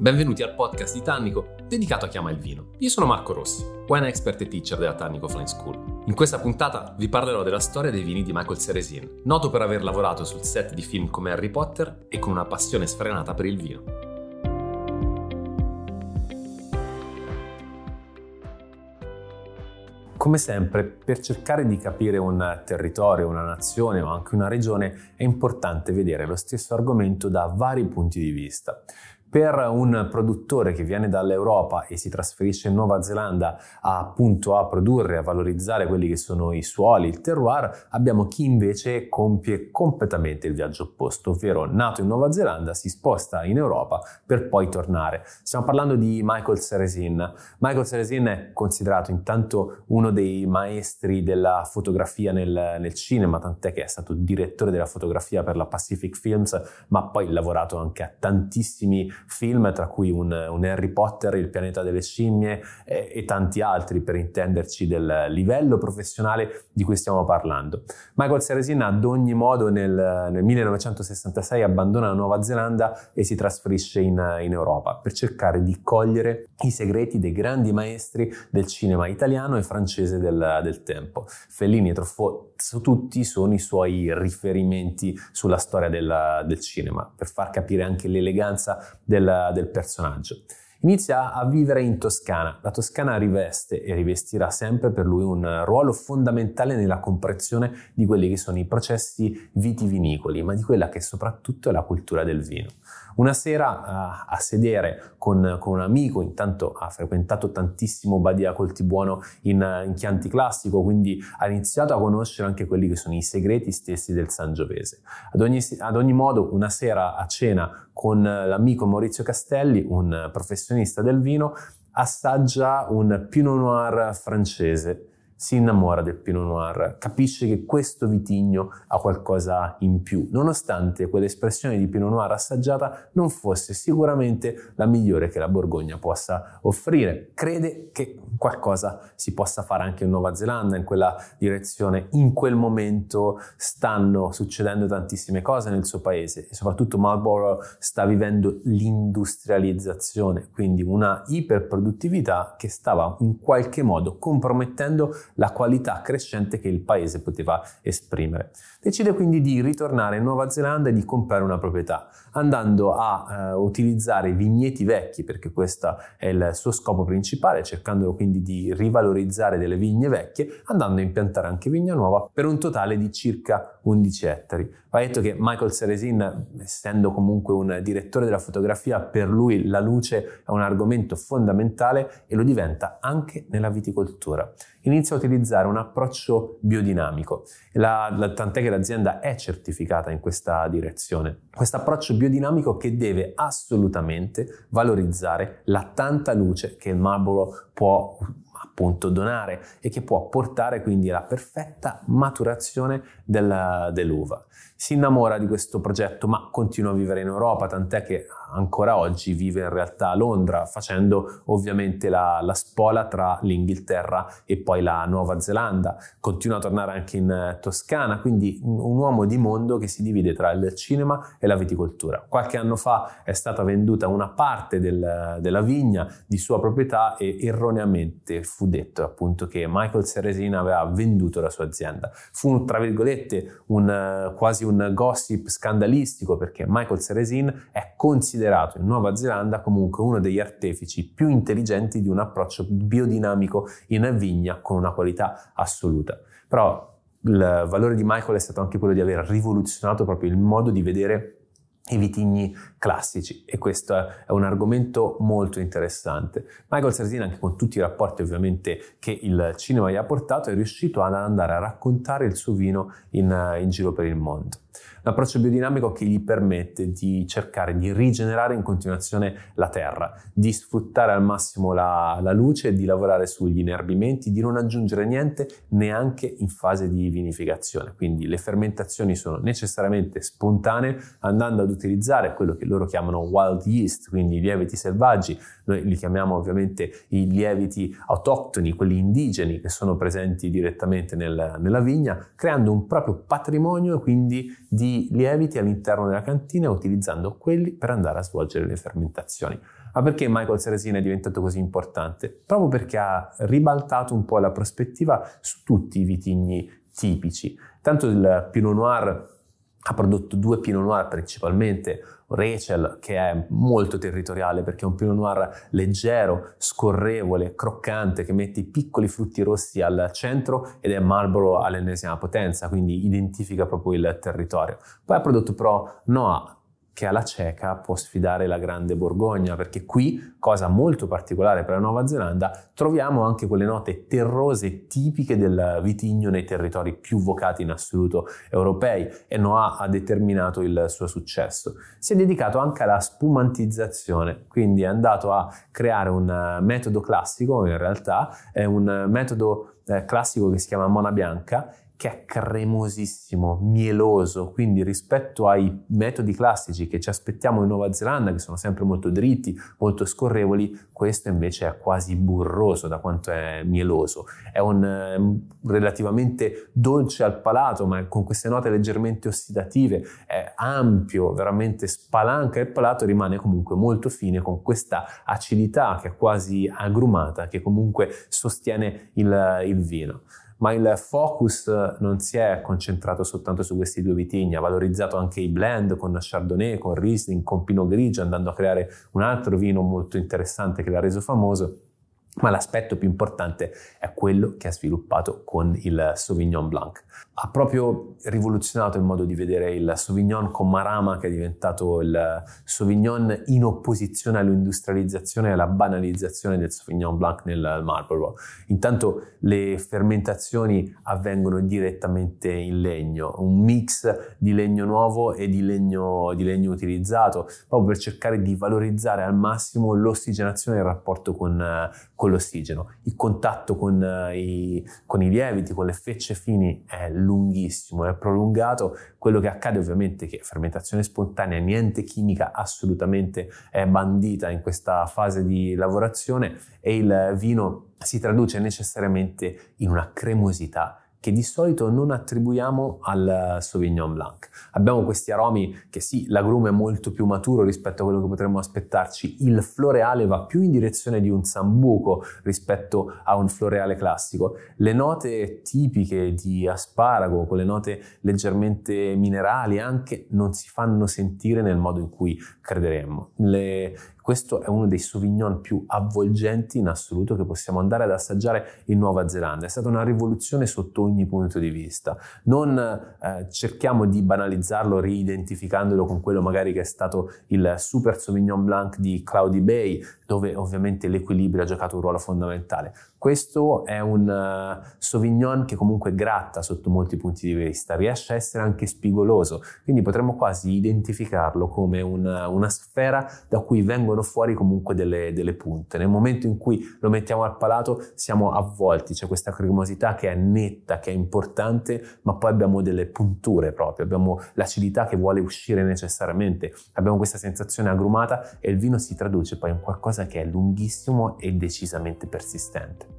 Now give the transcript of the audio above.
Benvenuti al podcast di Tannico dedicato a chi ama il vino. Io sono Marco Rossi, wine expert e teacher della Tannico Flying School. In questa puntata vi parlerò della storia dei vini di Michael Ceresin, noto per aver lavorato sul set di film come Harry Potter e con una passione sfrenata per il vino. Come sempre, per cercare di capire un territorio, una nazione o anche una regione è importante vedere lo stesso argomento da vari punti di vista. Per un produttore che viene dall'Europa e si trasferisce in Nuova Zelanda a, appunto a produrre, a valorizzare quelli che sono i suoli, il terroir, abbiamo chi invece compie completamente il viaggio opposto, ovvero nato in Nuova Zelanda si sposta in Europa per poi tornare. Stiamo parlando di Michael Ceresin. Michael Ceresin è considerato intanto uno dei maestri della fotografia nel, nel cinema, tant'è che è stato direttore della fotografia per la Pacific Films, ma poi ha lavorato anche a tantissimi film, tra cui un, un Harry Potter, Il pianeta delle scimmie e, e tanti altri per intenderci del livello professionale di cui stiamo parlando. Michael Ceresin ad ogni modo nel, nel 1966 abbandona la Nuova Zelanda e si trasferisce in, in Europa per cercare di cogliere i segreti dei grandi maestri del cinema italiano e francese del, del tempo. Fellini e Truffaut tutti sono i suoi riferimenti sulla storia del, del cinema, per far capire anche l'eleganza del, del personaggio. Inizia a vivere in Toscana. La Toscana riveste e rivestirà sempre per lui un ruolo fondamentale nella comprensione di quelli che sono i processi vitivinicoli, ma di quella che soprattutto è la cultura del vino. Una sera a, a sedere con, con, un amico, intanto ha frequentato tantissimo Badia Coltibuono in, in Chianti Classico, quindi ha iniziato a conoscere anche quelli che sono i segreti stessi del Sangiovese. Ad ogni, ad ogni modo, una sera a cena con l'amico Maurizio Castelli, un professionista del vino, assaggia un Pinot Noir francese si innamora del Pinot Noir, capisce che questo vitigno ha qualcosa in più, nonostante quell'espressione di Pinot Noir assaggiata non fosse sicuramente la migliore che la Borgogna possa offrire. Crede che qualcosa si possa fare anche in Nuova Zelanda in quella direzione. In quel momento stanno succedendo tantissime cose nel suo paese e soprattutto Marlborough sta vivendo l'industrializzazione, quindi una iperproduttività che stava in qualche modo compromettendo la qualità crescente che il paese poteva esprimere. Decide quindi di ritornare in Nuova Zelanda e di comprare una proprietà, andando a eh, utilizzare vigneti vecchi, perché questo è il suo scopo principale, cercando quindi di rivalorizzare delle vigne vecchie, andando a impiantare anche vigna nuova per un totale di circa 11 ettari. Va detto che Michael Ceresin, essendo comunque un direttore della fotografia, per lui la luce è un argomento fondamentale e lo diventa anche nella viticoltura. Inizia a utilizzare un approccio biodinamico, la, la, tant'è che l'azienda è certificata in questa direzione. Questo approccio biodinamico che deve assolutamente valorizzare la tanta luce che il Marlboro può appunto donare e che può portare quindi alla perfetta maturazione della, dell'uva. Si innamora di questo progetto ma continua a vivere in Europa, tant'è che ancora oggi vive in realtà a Londra, facendo ovviamente la, la, spola tra l'Inghilterra e poi la Nuova Zelanda. Continua a tornare anche in eh, Toscana, quindi un uomo di mondo che si divide tra il cinema e la viticoltura. Qualche anno fa è stata venduta una parte del, della vigna di sua proprietà e erroneamente fu detto appunto che Michael Ceresin aveva venduto la sua azienda. Fu tra virgolette un, eh, quasi un gossip scandalistico perché Michael Ceresin è considerato in Nuova Zelanda comunque uno degli artefici più intelligenti di un approccio biodinamico in vigna con una qualità assoluta. Però il valore di Michael è stato anche quello di aver rivoluzionato proprio il modo di vedere i vitigni classici e questo è un argomento molto interessante. Michael Sarzina, anche con tutti i rapporti ovviamente che il cinema gli ha portato, è riuscito ad andare a raccontare il suo vino in, in giro per il mondo. L'approccio biodinamico che gli permette di cercare di rigenerare in continuazione la terra, di sfruttare al massimo la, la luce, di lavorare sugli inerbimenti, di non aggiungere niente neanche in fase di vinificazione. Quindi le fermentazioni sono necessariamente spontanee, andando ad utilizzare quello che loro chiamano wild yeast, quindi lieviti selvaggi, noi li chiamiamo ovviamente i lieviti autoctoni, quelli indigeni che sono presenti direttamente nel, nella vigna, creando un proprio patrimonio quindi di lieviti all'interno della cantina utilizzando quelli per andare a svolgere le fermentazioni. Ma perché Michael Ceresina è diventato così importante? Proprio perché ha ribaltato un po' la prospettiva su tutti i vitigni tipici. Tanto il Pinot Noir ha prodotto due Pinot Noir principalmente, Rachel che è molto territoriale perché è un Pinot Noir leggero, scorrevole, croccante che mette i piccoli frutti rossi al centro ed è Marlboro all'ennesima potenza, quindi identifica proprio il territorio. Poi ha prodotto però Noah che alla cieca può sfidare la grande Borgogna, perché qui, cosa molto particolare per la Nuova Zelanda, troviamo anche quelle note terrose tipiche del vitigno nei territori più vocati in assoluto europei e Noah ha determinato il suo successo. Si è dedicato anche alla spumantizzazione, quindi è andato a creare un metodo classico, in realtà è un metodo eh, classico che si chiama Mona Bianca che è cremosissimo, mieloso, quindi rispetto ai metodi classici che ci aspettiamo in Nuova Zelanda, che sono sempre molto dritti, molto scorrevoli, questo invece è quasi burroso da quanto è mieloso. È un eh, relativamente dolce al palato, ma con queste note leggermente ossidative, è ampio, veramente spalanca il palato, rimane comunque molto fine con questa acidità che è quasi agrumata, che comunque sostiene il, il vino ma il focus non si è concentrato soltanto su questi due vitigni, ha valorizzato anche i blend con Chardonnay, con Riesling, con Pinot Grigio, andando a creare un altro vino molto interessante che l'ha reso famoso ma l'aspetto più importante è quello che ha sviluppato con il Sauvignon Blanc. Ha proprio rivoluzionato il modo di vedere il Sauvignon con Marama, che è diventato il Sauvignon in opposizione all'industrializzazione e alla banalizzazione del Sauvignon Blanc nel Marlborough. Intanto le fermentazioni avvengono direttamente in legno, un mix di legno nuovo e di legno, di legno utilizzato, proprio per cercare di valorizzare al massimo l'ossigenazione e il rapporto con, con l'ossigeno. Il contatto con, uh, i, con, i, lieviti, con le fecce fini è lunghissimo, è prolungato. Quello che accade ovviamente è che fermentazione spontanea, niente chimica assolutamente è bandita in questa fase di lavorazione e il vino si traduce necessariamente in una cremosità che di solito non attribuiamo al Sauvignon Blanc. Abbiamo questi aromi che sì, l'agrume è molto più maturo rispetto a quello che potremmo aspettarci, il floreale va più in direzione di un sambuco rispetto a un floreale classico. Le note tipiche di asparago, con le note leggermente minerali anche, non si fanno sentire nel modo in cui crederemmo. Le, questo è uno dei Sauvignon più avvolgenti in assoluto che possiamo andare ad assaggiare in Nuova Zelanda. È stata una rivoluzione sotto ogni punto di vista. Non eh, cerchiamo di banalizzarlo riidentificandolo con quello magari che è stato il Super Sauvignon Blanc di Cloudy Bay, dove ovviamente l'equilibrio ha giocato un ruolo fondamentale. Questo è un uh, Sauvignon che comunque gratta sotto molti punti di vista, riesce a essere anche spigoloso, quindi potremmo quasi identificarlo come una, una sfera da cui vengono fuori comunque delle, delle, punte. Nel momento in cui lo mettiamo al palato siamo avvolti, c'è questa cremosità che è netta, che è importante, ma poi abbiamo delle punture proprio, abbiamo l'acidità che vuole uscire necessariamente, abbiamo questa sensazione agrumata e il vino si traduce poi in qualcosa che è lunghissimo e decisamente persistente.